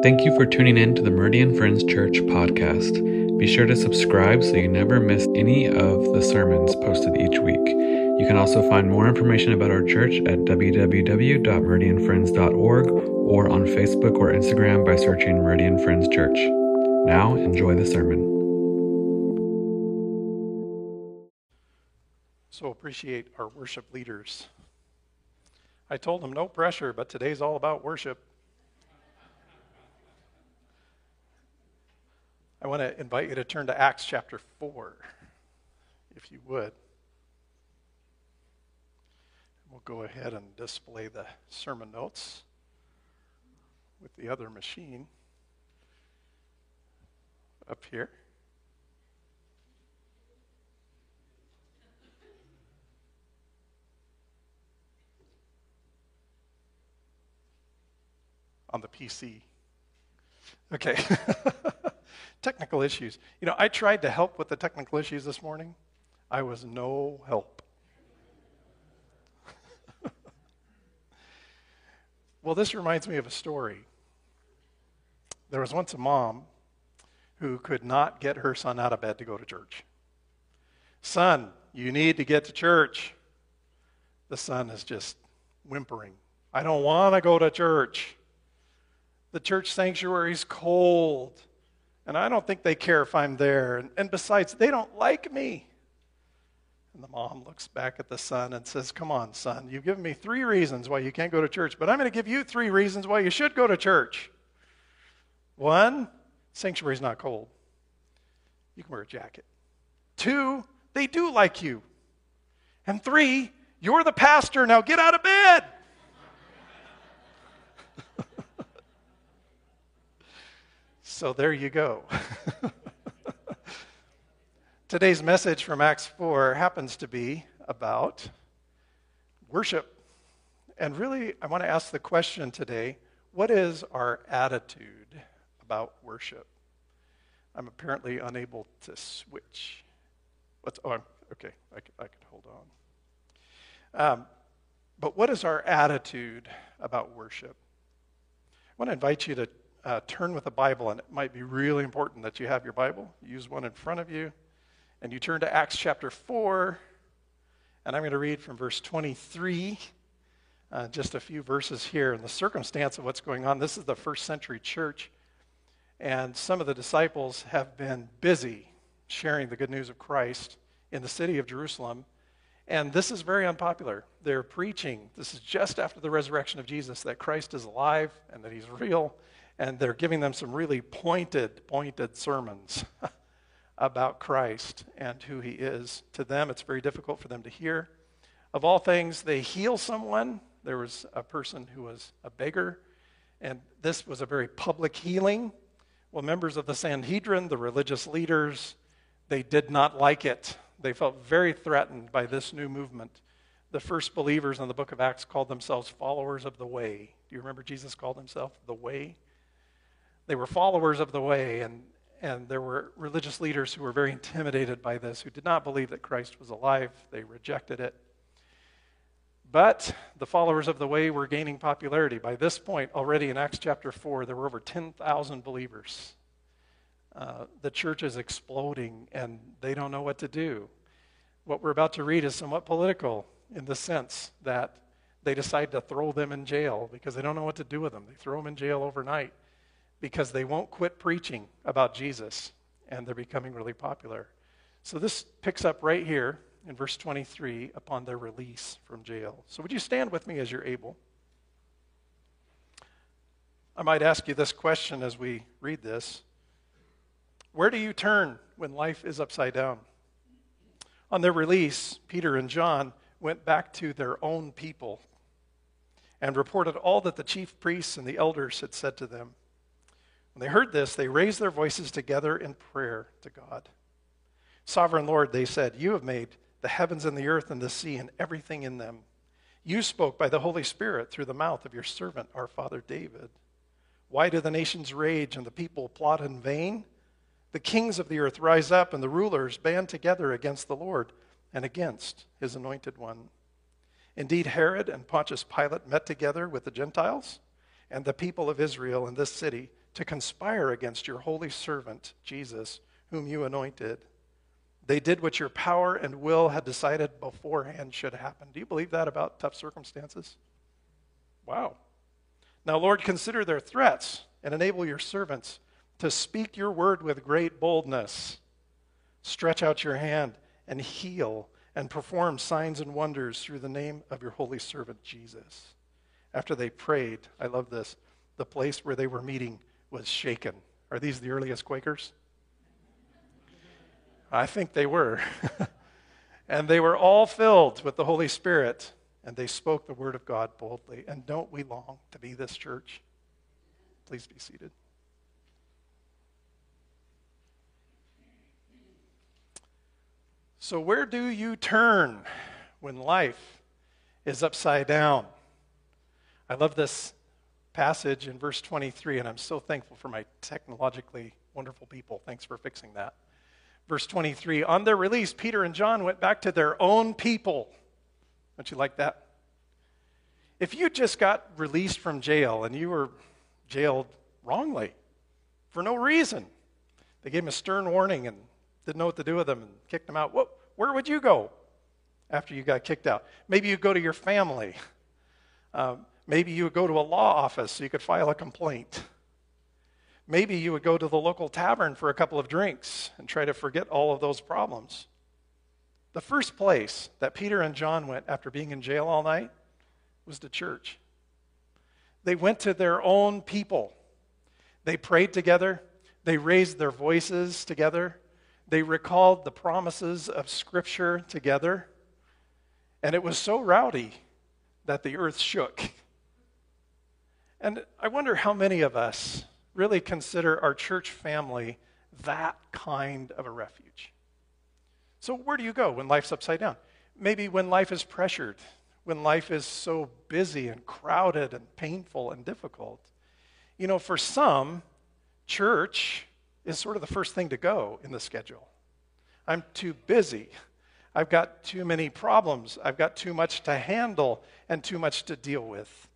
Thank you for tuning in to the Meridian Friends Church podcast. Be sure to subscribe so you never miss any of the sermons posted each week. You can also find more information about our church at www.meridianfriends.org or on Facebook or Instagram by searching Meridian Friends Church. Now, enjoy the sermon. So appreciate our worship leaders. I told them no pressure, but today's all about worship. I want to invite you to turn to Acts chapter 4, if you would. We'll go ahead and display the sermon notes with the other machine up here. On the PC. Okay. technical issues. You know, I tried to help with the technical issues this morning. I was no help. well, this reminds me of a story. There was once a mom who could not get her son out of bed to go to church. Son, you need to get to church. The son is just whimpering. I don't want to go to church. The church sanctuary is cold. And I don't think they care if I'm there. And, and besides, they don't like me. And the mom looks back at the son and says, Come on, son, you've given me three reasons why you can't go to church, but I'm going to give you three reasons why you should go to church. One, sanctuary's not cold. You can wear a jacket. Two, they do like you. And three, you're the pastor. Now get out of bed. So there you go. Today's message from Acts 4 happens to be about worship. And really, I want to ask the question today what is our attitude about worship? I'm apparently unable to switch. What's, oh, I'm, okay, I can, I can hold on. Um, but what is our attitude about worship? I want to invite you to uh, turn with a Bible, and it might be really important that you have your Bible. Use one in front of you, and you turn to Acts chapter 4, and I'm going to read from verse 23, uh, just a few verses here. And the circumstance of what's going on this is the first century church, and some of the disciples have been busy sharing the good news of Christ in the city of Jerusalem. And this is very unpopular. They're preaching, this is just after the resurrection of Jesus, that Christ is alive and that he's real and they're giving them some really pointed, pointed sermons about Christ and who he is. To them, it's very difficult for them to hear. Of all things, they heal someone. There was a person who was a beggar, and this was a very public healing. Well, members of the Sanhedrin, the religious leaders, they did not like it. They felt very threatened by this new movement. The first believers in the book of Acts called themselves followers of the way. Do you remember Jesus called himself the way? They were followers of the way, and, and there were religious leaders who were very intimidated by this, who did not believe that Christ was alive. They rejected it. But the followers of the way were gaining popularity. By this point, already in Acts chapter 4, there were over 10,000 believers. Uh, the church is exploding, and they don't know what to do. What we're about to read is somewhat political in the sense that they decide to throw them in jail because they don't know what to do with them. They throw them in jail overnight because they won't quit preaching about Jesus and they're becoming really popular. So this picks up right here in verse 23 upon their release from jail. So would you stand with me as you're able? I might ask you this question as we read this Where do you turn when life is upside down? On their release, Peter and John went back to their own people and reported all that the chief priests and the elders had said to them. When they heard this, they raised their voices together in prayer to God. Sovereign Lord, they said, You have made the heavens and the earth and the sea and everything in them. You spoke by the Holy Spirit through the mouth of your servant, our father David. Why do the nations rage and the people plot in vain? The kings of the earth rise up and the rulers band together against the Lord and against his anointed one. Indeed, Herod and Pontius Pilate met together with the Gentiles and the people of Israel in this city to conspire against your holy servant, Jesus, whom you anointed. They did what your power and will had decided beforehand should happen. Do you believe that about tough circumstances? Wow. Now, Lord, consider their threats and enable your servants to speak your word with great boldness. Stretch out your hand and heal and perform signs and wonders through the name of your holy servant Jesus. After they prayed, I love this, the place where they were meeting was shaken. Are these the earliest Quakers? I think they were. and they were all filled with the Holy Spirit, and they spoke the word of God boldly. And don't we long to be this church? Please be seated. So, where do you turn when life is upside down? I love this passage in verse 23, and I'm so thankful for my technologically wonderful people. Thanks for fixing that. Verse 23 On their release, Peter and John went back to their own people. Don't you like that? If you just got released from jail and you were jailed wrongly for no reason, they gave him a stern warning and didn't know what to do with them and kicked them out. Where would you go after you got kicked out? Maybe you go to your family. Um, maybe you would go to a law office so you could file a complaint. Maybe you would go to the local tavern for a couple of drinks and try to forget all of those problems. The first place that Peter and John went after being in jail all night was to church. They went to their own people. They prayed together. They raised their voices together. They recalled the promises of Scripture together. And it was so rowdy that the earth shook. And I wonder how many of us really consider our church family that kind of a refuge. So, where do you go when life's upside down? Maybe when life is pressured, when life is so busy and crowded and painful and difficult. You know, for some, church is sort of the first thing to go in the schedule. I'm too busy. I've got too many problems. I've got too much to handle and too much to deal with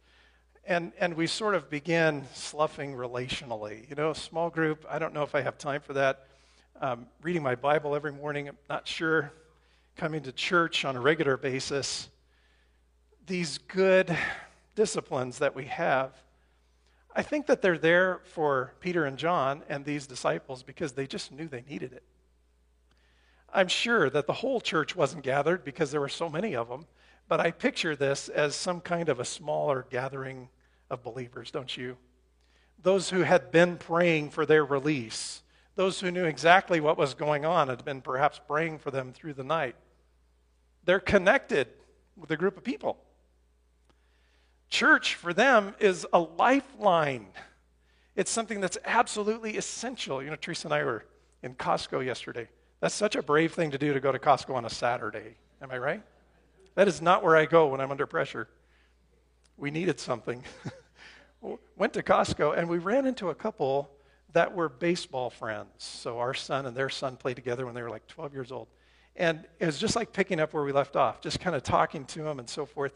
and, and we sort of begin sloughing relationally. You know, small group, I don't know if I have time for that. Um, reading my Bible every morning, I'm not sure. Coming to church on a regular basis. These good disciplines that we have, I think that they're there for Peter and John and these disciples because they just knew they needed it. I'm sure that the whole church wasn't gathered because there were so many of them. But I picture this as some kind of a smaller gathering of believers, don't you? Those who had been praying for their release, those who knew exactly what was going on, had been perhaps praying for them through the night. They're connected with a group of people. Church for them is a lifeline. It's something that's absolutely essential. You know, Teresa and I were in Costco yesterday. That's such a brave thing to do to go to Costco on a Saturday. Am I right? That is not where I go when I'm under pressure. We needed something. Went to Costco and we ran into a couple that were baseball friends. So our son and their son played together when they were like 12 years old. And it was just like picking up where we left off, just kind of talking to them and so forth.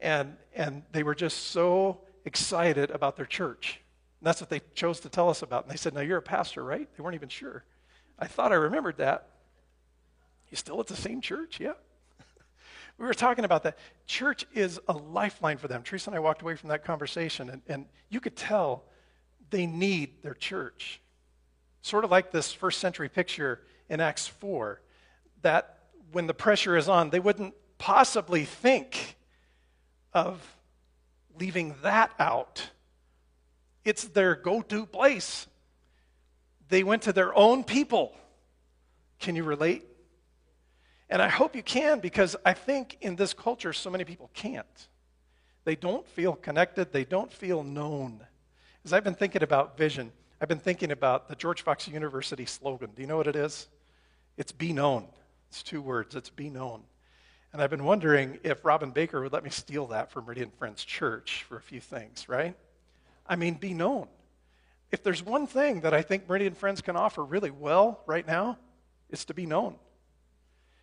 And, and they were just so excited about their church. And that's what they chose to tell us about. And they said, Now you're a pastor, right? They weren't even sure. I thought I remembered that. You still at the same church? Yeah. We were talking about that. Church is a lifeline for them. Teresa and I walked away from that conversation, and, and you could tell they need their church. Sort of like this first century picture in Acts 4, that when the pressure is on, they wouldn't possibly think of leaving that out. It's their go to place. They went to their own people. Can you relate? And I hope you can because I think in this culture, so many people can't. They don't feel connected, they don't feel known. As I've been thinking about vision, I've been thinking about the George Fox University slogan. Do you know what it is? It's be known. It's two words it's be known. And I've been wondering if Robin Baker would let me steal that from Meridian Friends Church for a few things, right? I mean, be known. If there's one thing that I think Meridian Friends can offer really well right now, it's to be known.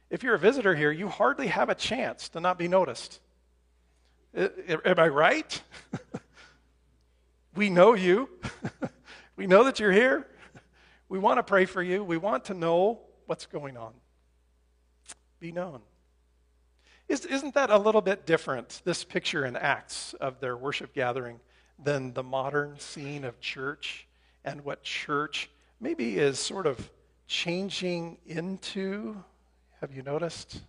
If you're a visitor here, you hardly have a chance to not be noticed. Am I right? we know you. We know that you're here. We want to pray for you. We want to know what's going on. Be known. Isn't that a little bit different, this picture in Acts of their worship gathering, than the modern scene of church and what church maybe is sort of changing into? Have you noticed?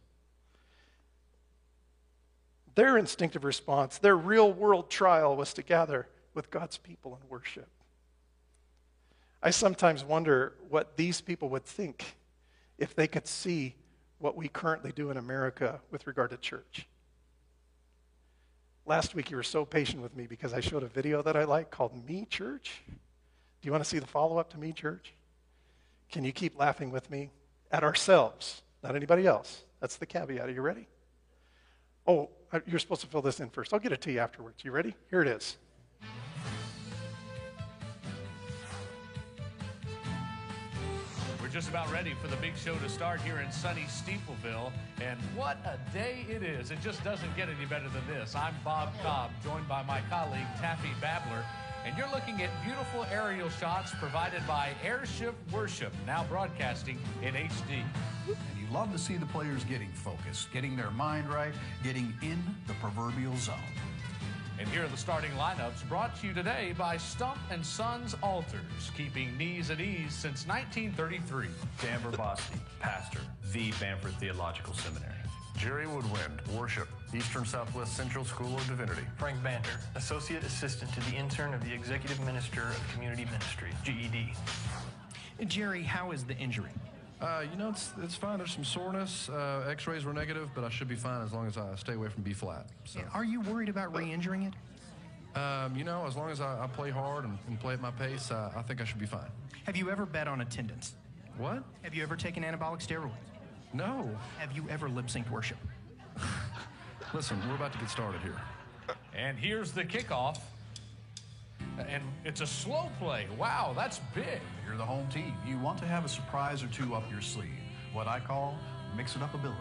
Their instinctive response, their real world trial was to gather with God's people and worship. I sometimes wonder what these people would think if they could see what we currently do in America with regard to church. Last week, you were so patient with me because I showed a video that I like called Me Church. Do you want to see the follow up to Me Church? Can you keep laughing with me at ourselves, not anybody else? That's the caveat. Are you ready? Oh, uh, you're supposed to fill this in first. I'll get it to you afterwards. You ready? Here it is. We're just about ready for the big show to start here in sunny Steepleville. And what a day it is. It just doesn't get any better than this. I'm Bob Cobb, joined by my colleague Taffy Babler. And you're looking at beautiful aerial shots provided by Airship Worship, now broadcasting in HD. And you love to see the players getting focused, getting their mind right, getting in the proverbial zone. And here are the starting lineups brought to you today by Stump and Sons Altars, keeping knees at ease since 1933. Dan Verboski, pastor, the Bamford Theological Seminary. Jerry Woodwind, worship, Eastern Southwest Central School of Divinity. Frank Banter, Associate Assistant to the Intern of the Executive Minister of Community Ministry, GED. Jerry, how is the injury? Uh, you know, it's, it's fine. There's some soreness. Uh, X-rays were negative, but I should be fine as long as I stay away from B flat. So. Are you worried about re-injuring it? Um, you know, as long as I, I play hard and, and, play at my pace, uh, I think I should be fine. Have you ever bet on attendance? What? Have you ever taken anabolic steroids? No. Have you ever lip-synced worship? Listen, we're about to get started here. And here's the kickoff. And it's a slow play. Wow, that's big. You're the home team. You want to have a surprise or two up your sleeve. What I call mix it up ability.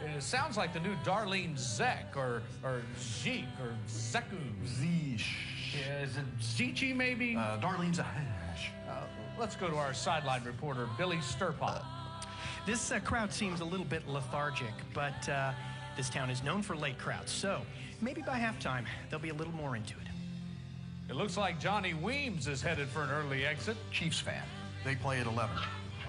It sounds like the new Darlene Zek or or Zeke or Zeku. Zeesh. Is it Zichi maybe? Uh, Darlene's a. Uh, let's go to our sideline reporter, Billy Sturpot. This uh, crowd seems a little bit lethargic, but uh, this town is known for late crowds, so maybe by halftime they'll be a little more into it. It looks like Johnny Weems is headed for an early exit. Chiefs fan. They play at 11.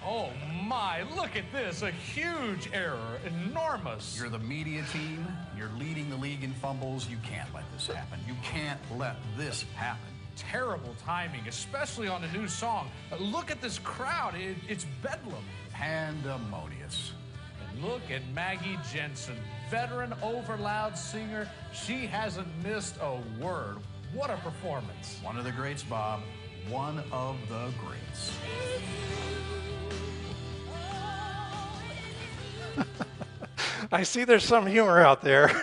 Oh my, look at this. A huge error. Enormous. You're the media team. You're leading the league in fumbles. You can't let this happen. You can't let this happen. Terrible timing, especially on a new song. Look at this crowd. It, it's bedlam. Pandemonious. And look at Maggie Jensen, veteran overloud singer. She hasn't missed a word. What a performance. One of the greats, Bob. One of the greats. I see there's some humor out there.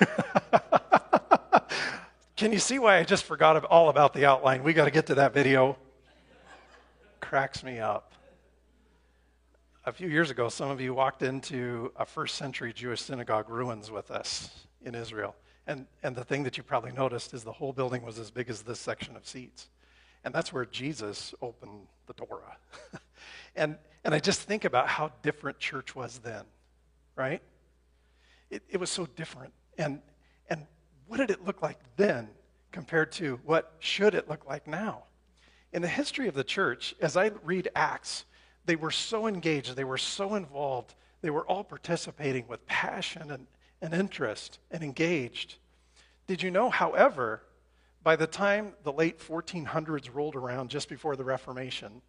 Can you see why I just forgot all about the outline? We got to get to that video. Cracks me up. A few years ago, some of you walked into a first century Jewish synagogue ruins with us in Israel. And, and the thing that you probably noticed is the whole building was as big as this section of seats. And that's where Jesus opened the Torah. and, and I just think about how different church was then, right? It, it was so different. And, and what did it look like then compared to what should it look like now? In the history of the church, as I read Acts, they were so engaged, they were so involved, they were all participating with passion and, and interest and engaged. Did you know, however, by the time the late 1400s rolled around, just before the Reformation,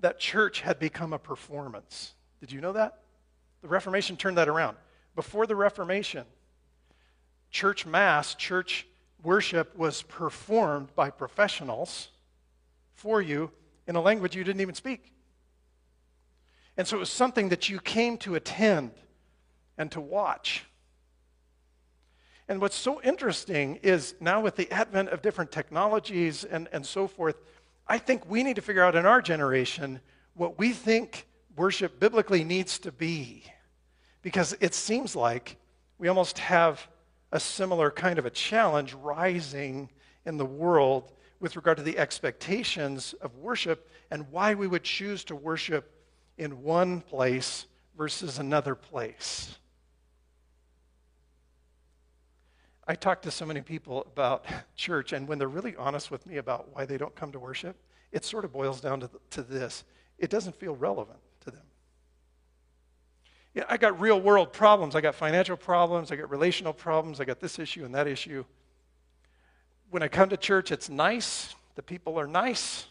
that church had become a performance? Did you know that? The Reformation turned that around. Before the Reformation, church mass, church worship was performed by professionals for you in a language you didn't even speak. And so it was something that you came to attend and to watch. And what's so interesting is now with the advent of different technologies and, and so forth, I think we need to figure out in our generation what we think worship biblically needs to be. Because it seems like we almost have a similar kind of a challenge rising in the world with regard to the expectations of worship and why we would choose to worship in one place versus another place. I talk to so many people about church, and when they're really honest with me about why they don't come to worship, it sort of boils down to, to this it doesn't feel relevant to them. Yeah, I got real world problems. I got financial problems. I got relational problems. I got this issue and that issue. When I come to church, it's nice. The people are nice.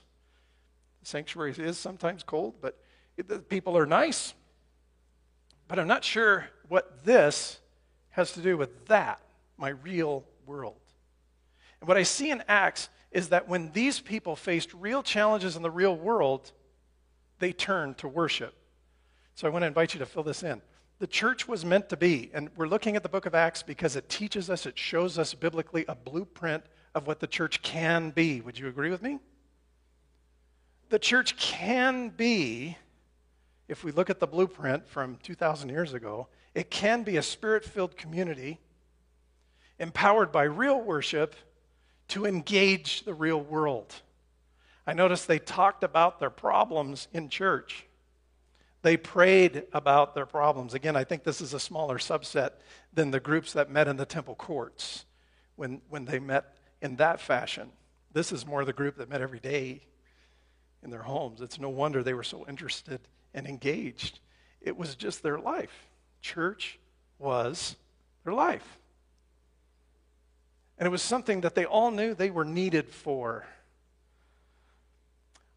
The sanctuary is sometimes cold, but the people are nice. But I'm not sure what this has to do with that, my real world. And what I see in Acts is that when these people faced real challenges in the real world, they turned to worship. So I want to invite you to fill this in. The church was meant to be, and we're looking at the book of Acts because it teaches us, it shows us biblically a blueprint of what the church can be. Would you agree with me? The church can be, if we look at the blueprint from 2,000 years ago, it can be a spirit filled community empowered by real worship to engage the real world. I noticed they talked about their problems in church. They prayed about their problems. Again, I think this is a smaller subset than the groups that met in the temple courts when, when they met in that fashion. This is more the group that met every day in their homes. It's no wonder they were so interested and engaged. It was just their life. Church was their life. And it was something that they all knew they were needed for.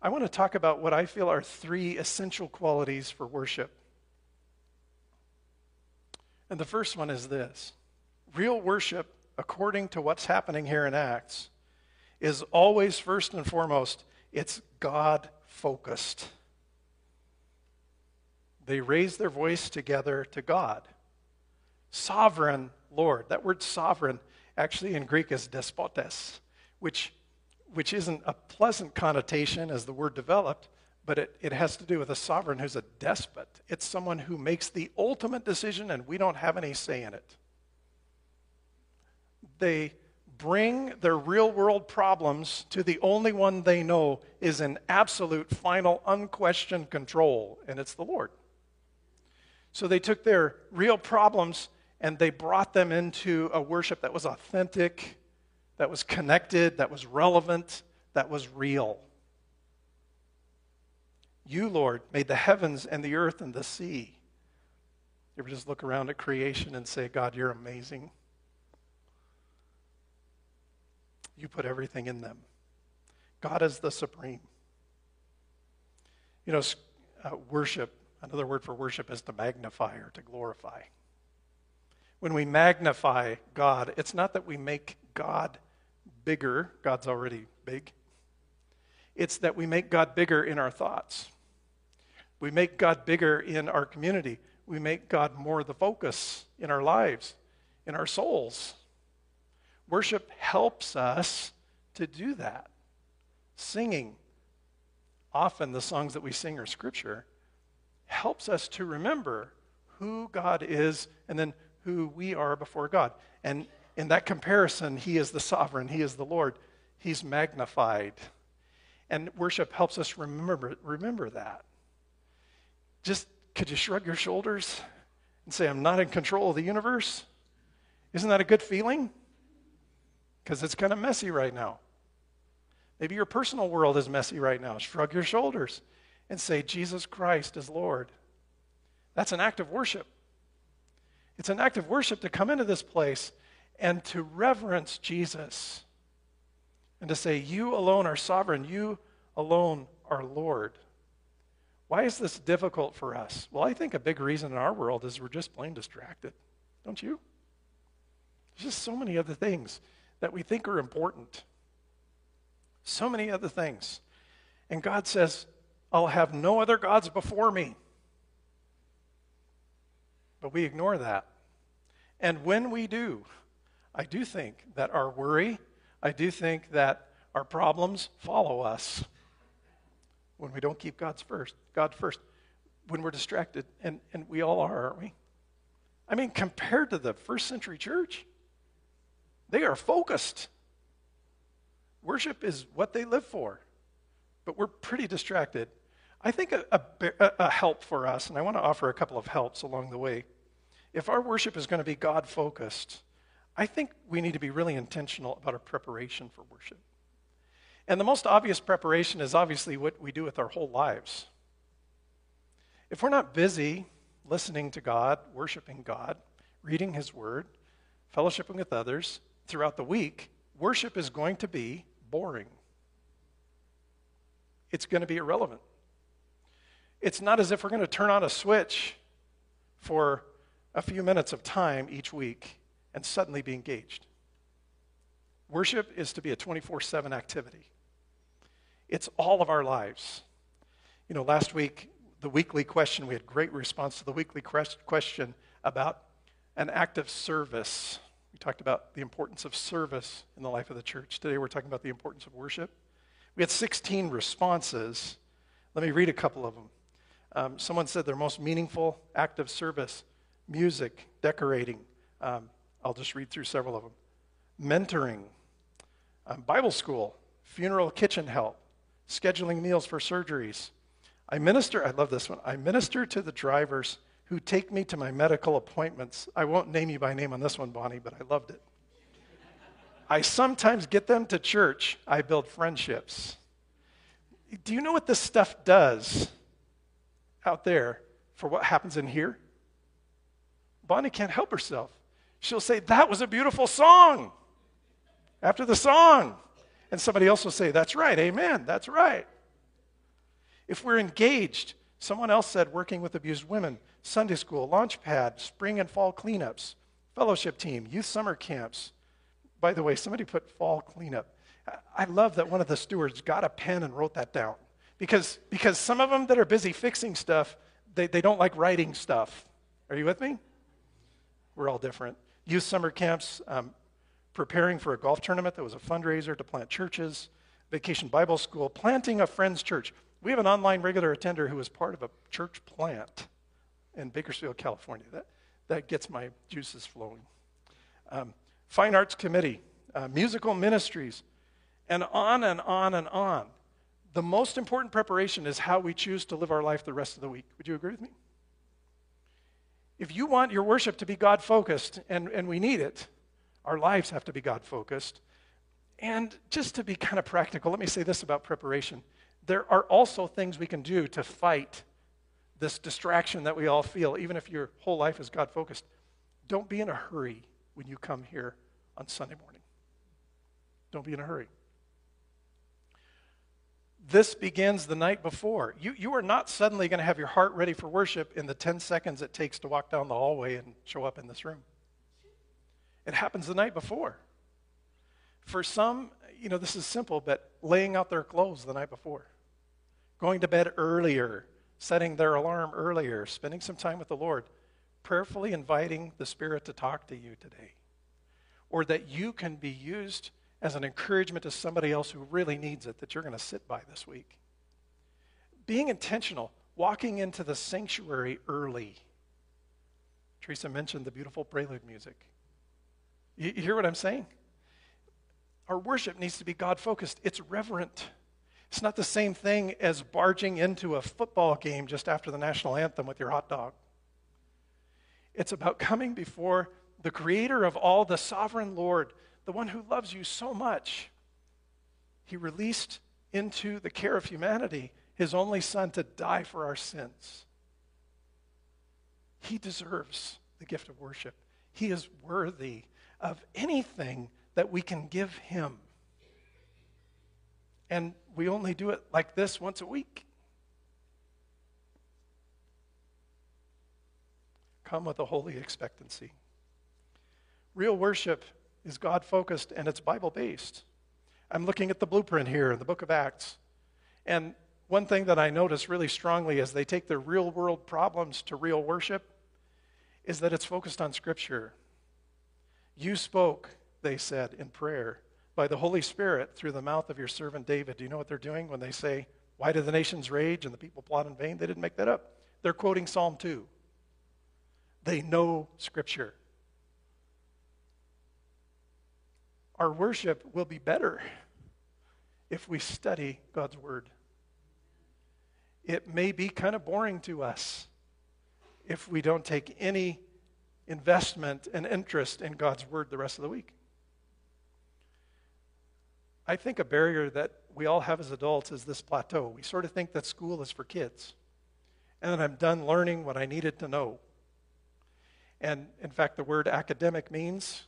I want to talk about what I feel are three essential qualities for worship. And the first one is this real worship, according to what's happening here in Acts, is always first and foremost, it's God focused. They raise their voice together to God. Sovereign Lord. That word sovereign actually in Greek is despotes, which which isn't a pleasant connotation as the word developed, but it, it has to do with a sovereign who's a despot. It's someone who makes the ultimate decision and we don't have any say in it. They bring their real world problems to the only one they know is in absolute, final, unquestioned control, and it's the Lord. So they took their real problems and they brought them into a worship that was authentic that was connected, that was relevant, that was real. You, Lord, made the heavens and the earth and the sea. You ever just look around at creation and say, God, you're amazing? You put everything in them. God is the supreme. You know, uh, worship, another word for worship is to magnify or to glorify. When we magnify God, it's not that we make God bigger. God's already big. It's that we make God bigger in our thoughts. We make God bigger in our community. We make God more the focus in our lives, in our souls. Worship helps us to do that. Singing, often the songs that we sing are scripture, helps us to remember who God is and then who we are before God. And in that comparison, He is the sovereign, He is the Lord, He's magnified. And worship helps us remember, remember that. Just could you shrug your shoulders and say, I'm not in control of the universe? Isn't that a good feeling? Because it's kind of messy right now. Maybe your personal world is messy right now. Shrug your shoulders and say, Jesus Christ is Lord. That's an act of worship. It's an act of worship to come into this place and to reverence Jesus and to say, You alone are sovereign, you alone are Lord. Why is this difficult for us? Well, I think a big reason in our world is we're just plain distracted. Don't you? There's just so many other things that we think are important. So many other things. And God says, I'll have no other gods before me. But we ignore that. And when we do, I do think that our worry, I do think that our problems follow us when we don't keep God's first, God first, when we're distracted, and, and we all are, aren't we? I mean, compared to the first century church, they are focused. Worship is what they live for, but we're pretty distracted. I think a, a, a help for us, and I want to offer a couple of helps along the way. If our worship is going to be God focused, I think we need to be really intentional about our preparation for worship. And the most obvious preparation is obviously what we do with our whole lives. If we're not busy listening to God, worshiping God, reading His Word, fellowshipping with others throughout the week, worship is going to be boring. It's going to be irrelevant. It's not as if we're going to turn on a switch for a few minutes of time each week and suddenly be engaged. Worship is to be a 24 7 activity, it's all of our lives. You know, last week, the weekly question, we had great response to the weekly question about an act of service. We talked about the importance of service in the life of the church. Today, we're talking about the importance of worship. We had 16 responses. Let me read a couple of them. Um, someone said their most meaningful act of service music, decorating. Um, I'll just read through several of them. Mentoring, um, Bible school, funeral kitchen help, scheduling meals for surgeries. I minister, I love this one. I minister to the drivers who take me to my medical appointments. I won't name you by name on this one, Bonnie, but I loved it. I sometimes get them to church. I build friendships. Do you know what this stuff does out there for what happens in here? Bonnie can't help herself. She'll say, That was a beautiful song. After the song. And somebody else will say, That's right, amen, that's right. If we're engaged, someone else said working with abused women, Sunday school, launchpad, spring and fall cleanups, fellowship team, youth summer camps. By the way, somebody put fall cleanup. I love that one of the stewards got a pen and wrote that down because, because some of them that are busy fixing stuff, they, they don't like writing stuff. Are you with me? We're all different. Youth summer camps, um, preparing for a golf tournament that was a fundraiser to plant churches, vacation Bible school, planting a friend's church. We have an online regular attender who was part of a church plant in Bakersfield, California. That, that gets my juices flowing. Um, Fine Arts Committee, uh, musical ministries, and on and on and on. The most important preparation is how we choose to live our life the rest of the week. Would you agree with me? If you want your worship to be God focused, and, and we need it, our lives have to be God focused. And just to be kind of practical, let me say this about preparation. There are also things we can do to fight this distraction that we all feel, even if your whole life is God focused. Don't be in a hurry when you come here on Sunday morning. Don't be in a hurry this begins the night before. You, you are not suddenly going to have your heart ready for worship in the 10 seconds it takes to walk down the hallway and show up in this room. It happens the night before. For some, you know, this is simple, but laying out their clothes the night before, going to bed earlier, setting their alarm earlier, spending some time with the Lord, prayerfully inviting the Spirit to talk to you today, or that you can be used as an encouragement to somebody else who really needs it that you're going to sit by this week. Being intentional, walking into the sanctuary early. Teresa mentioned the beautiful prelude music. You, you hear what I'm saying? Our worship needs to be God focused, it's reverent. It's not the same thing as barging into a football game just after the national anthem with your hot dog. It's about coming before the creator of all, the sovereign Lord, the one who loves you so much, he released into the care of humanity his only son to die for our sins. He deserves the gift of worship. He is worthy of anything that we can give him. And we only do it like this once a week. Come with a holy expectancy. Real worship is God focused and it's Bible based. I'm looking at the blueprint here in the book of Acts. And one thing that I notice really strongly as they take their real world problems to real worship is that it's focused on Scripture. You spoke, they said in prayer, by the Holy Spirit through the mouth of your servant David. Do you know what they're doing when they say, Why do the nations rage and the people plot in vain? They didn't make that up. They're quoting Psalm 2. They know Scripture. Our worship will be better if we study God's Word. It may be kind of boring to us if we don't take any investment and interest in God's Word the rest of the week. I think a barrier that we all have as adults is this plateau. We sort of think that school is for kids, and that I'm done learning what I needed to know. And in fact, the word academic means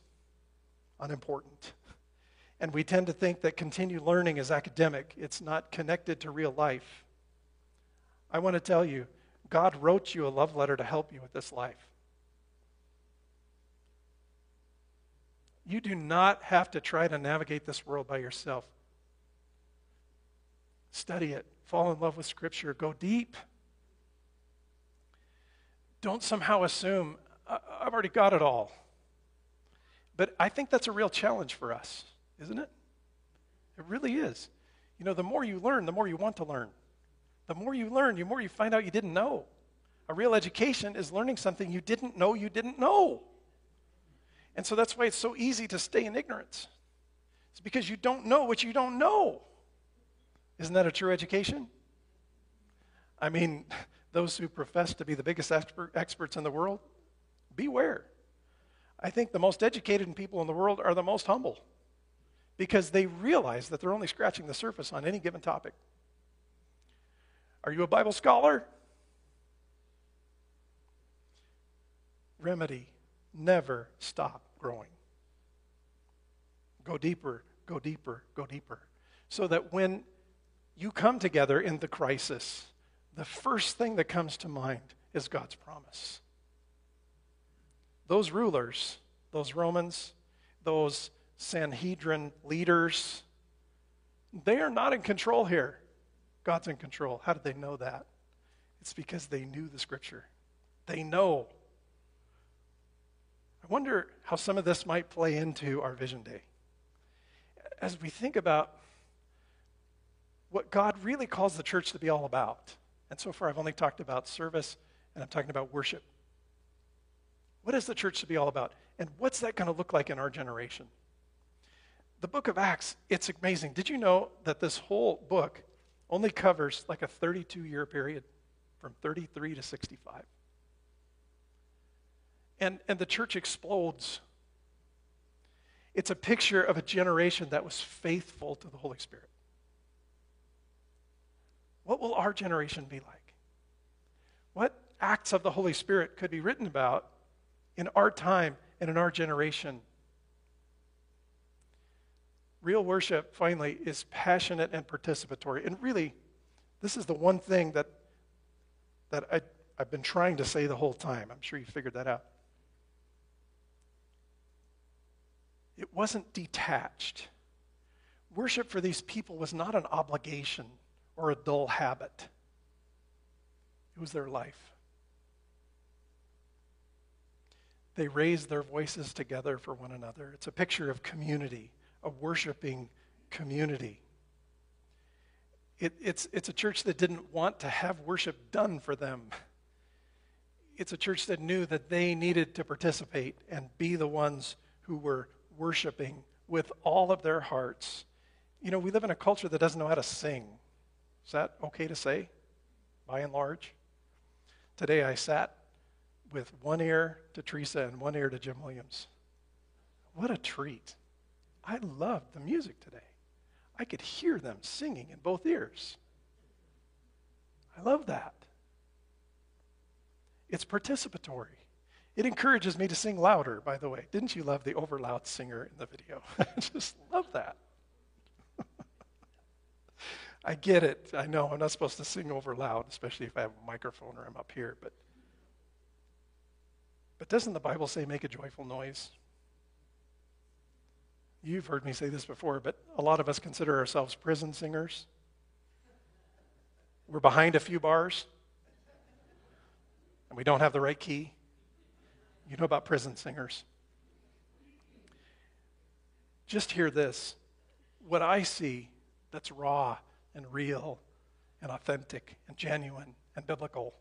unimportant. And we tend to think that continued learning is academic, it's not connected to real life. I want to tell you, God wrote you a love letter to help you with this life. You do not have to try to navigate this world by yourself. Study it, fall in love with Scripture, go deep. Don't somehow assume, I've already got it all. But I think that's a real challenge for us, isn't it? It really is. You know, the more you learn, the more you want to learn. The more you learn, the more you find out you didn't know. A real education is learning something you didn't know you didn't know. And so that's why it's so easy to stay in ignorance. It's because you don't know what you don't know. Isn't that a true education? I mean, those who profess to be the biggest expert, experts in the world, beware. I think the most educated people in the world are the most humble because they realize that they're only scratching the surface on any given topic. Are you a Bible scholar? Remedy never stop growing. Go deeper, go deeper, go deeper. So that when you come together in the crisis, the first thing that comes to mind is God's promise. Those rulers, those Romans, those Sanhedrin leaders, they are not in control here. God's in control. How did they know that? It's because they knew the scripture. They know I wonder how some of this might play into our Vision Day. As we think about what God really calls the church to be all about. And so far, I've only talked about service and I'm talking about worship. What is the church to be all about? And what's that going to look like in our generation? The book of Acts, it's amazing. Did you know that this whole book only covers like a 32 year period from 33 to 65? and, and the church explodes. It's a picture of a generation that was faithful to the Holy Spirit. What will our generation be like? What acts of the Holy Spirit could be written about in our time and in our generation? Real worship, finally, is passionate and participatory. And really, this is the one thing that, that I, I've been trying to say the whole time. I'm sure you figured that out. It wasn't detached. Worship for these people was not an obligation or a dull habit, it was their life. They raised their voices together for one another. It's a picture of community, a worshiping community. It, it's, it's a church that didn't want to have worship done for them. It's a church that knew that they needed to participate and be the ones who were worshiping with all of their hearts. You know, we live in a culture that doesn't know how to sing. Is that okay to say, by and large? Today I sat with one ear to Teresa and one ear to Jim Williams. What a treat. I loved the music today. I could hear them singing in both ears. I love that. It's participatory. It encourages me to sing louder, by the way. Didn't you love the over loud singer in the video? I just love that. I get it. I know I'm not supposed to sing over loud, especially if I have a microphone or I'm up here, but but doesn't the Bible say make a joyful noise? You've heard me say this before, but a lot of us consider ourselves prison singers. We're behind a few bars, and we don't have the right key. You know about prison singers. Just hear this. What I see that's raw and real and authentic and genuine and biblical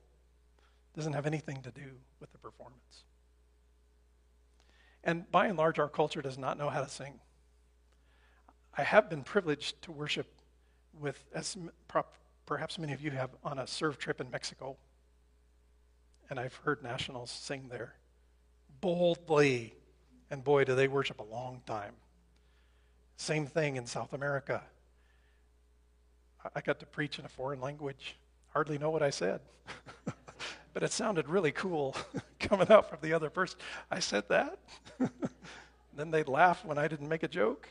doesn't have anything to do with the performance. And by and large, our culture does not know how to sing. I have been privileged to worship with, as perhaps many of you have, on a serve trip in Mexico. And I've heard nationals sing there boldly. And boy, do they worship a long time. Same thing in South America. I got to preach in a foreign language. Hardly know what I said. but it sounded really cool coming out from the other person. I said that. then they'd laugh when I didn't make a joke.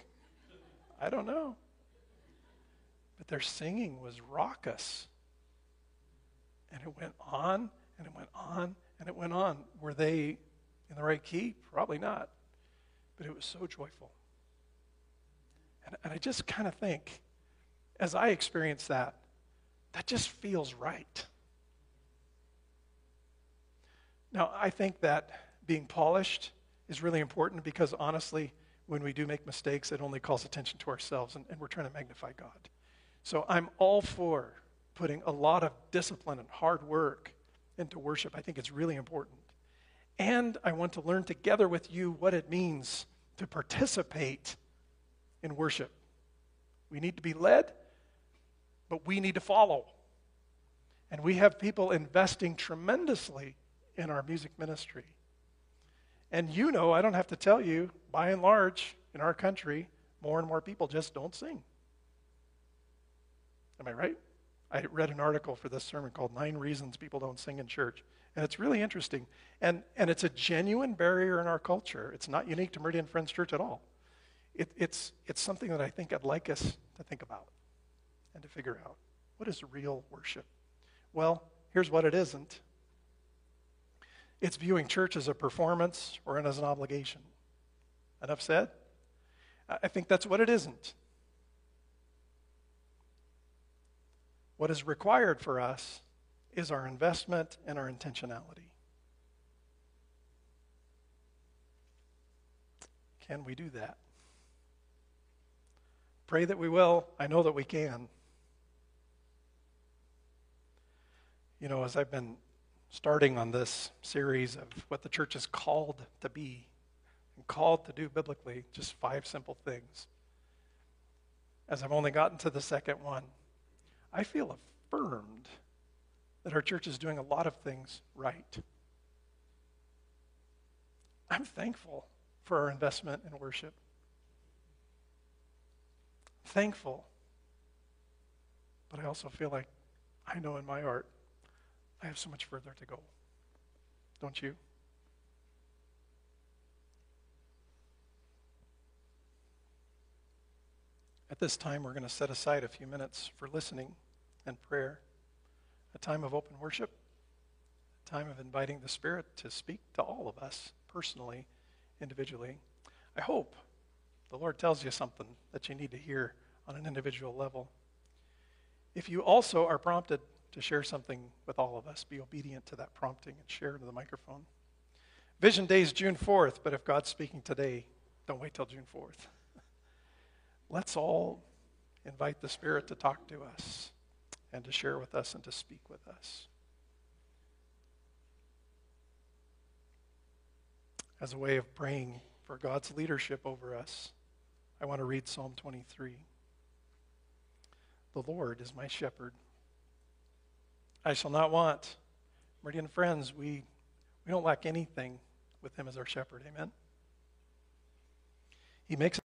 I don't know. But their singing was raucous. And it went on and it went on and it went on. Were they in the right key? Probably not. But it was so joyful. And, and I just kind of think, as I experience that, that just feels right. Now, I think that being polished is really important because honestly, when we do make mistakes, it only calls attention to ourselves, and, and we're trying to magnify God. So I'm all for putting a lot of discipline and hard work into worship. I think it's really important. And I want to learn together with you what it means to participate in worship. We need to be led, but we need to follow. And we have people investing tremendously in our music ministry. And you know, I don't have to tell you, by and large, in our country, more and more people just don't sing. Am I right? I read an article for this sermon called Nine Reasons People Don't Sing in Church. And it's really interesting. And, and it's a genuine barrier in our culture. It's not unique to Meridian Friends Church at all. It, it's, it's something that I think I'd like us to think about and to figure out. What is real worship? Well, here's what it isn't it's viewing church as a performance or as an obligation. Enough said? I think that's what it isn't. What is required for us is our investment and our intentionality. Can we do that? Pray that we will. I know that we can. You know, as I've been starting on this series of what the church is called to be called to do biblically, just five simple things. As I've only gotten to the second one, I feel affirmed that our church is doing a lot of things right. I'm thankful for our investment in worship. Thankful. But I also feel like I know in my heart I have so much further to go. Don't you? This time, we're going to set aside a few minutes for listening and prayer, a time of open worship, a time of inviting the Spirit to speak to all of us personally, individually. I hope the Lord tells you something that you need to hear on an individual level. If you also are prompted to share something with all of us. Be obedient to that prompting and share to the microphone. Vision Day is June 4th, but if God's speaking today, don't wait till June 4th. Let's all invite the Spirit to talk to us and to share with us and to speak with us. As a way of praying for God's leadership over us, I want to read Psalm 23. The Lord is my shepherd. I shall not want. Meridian friends, we, we don't lack anything with him as our shepherd. Amen. He makes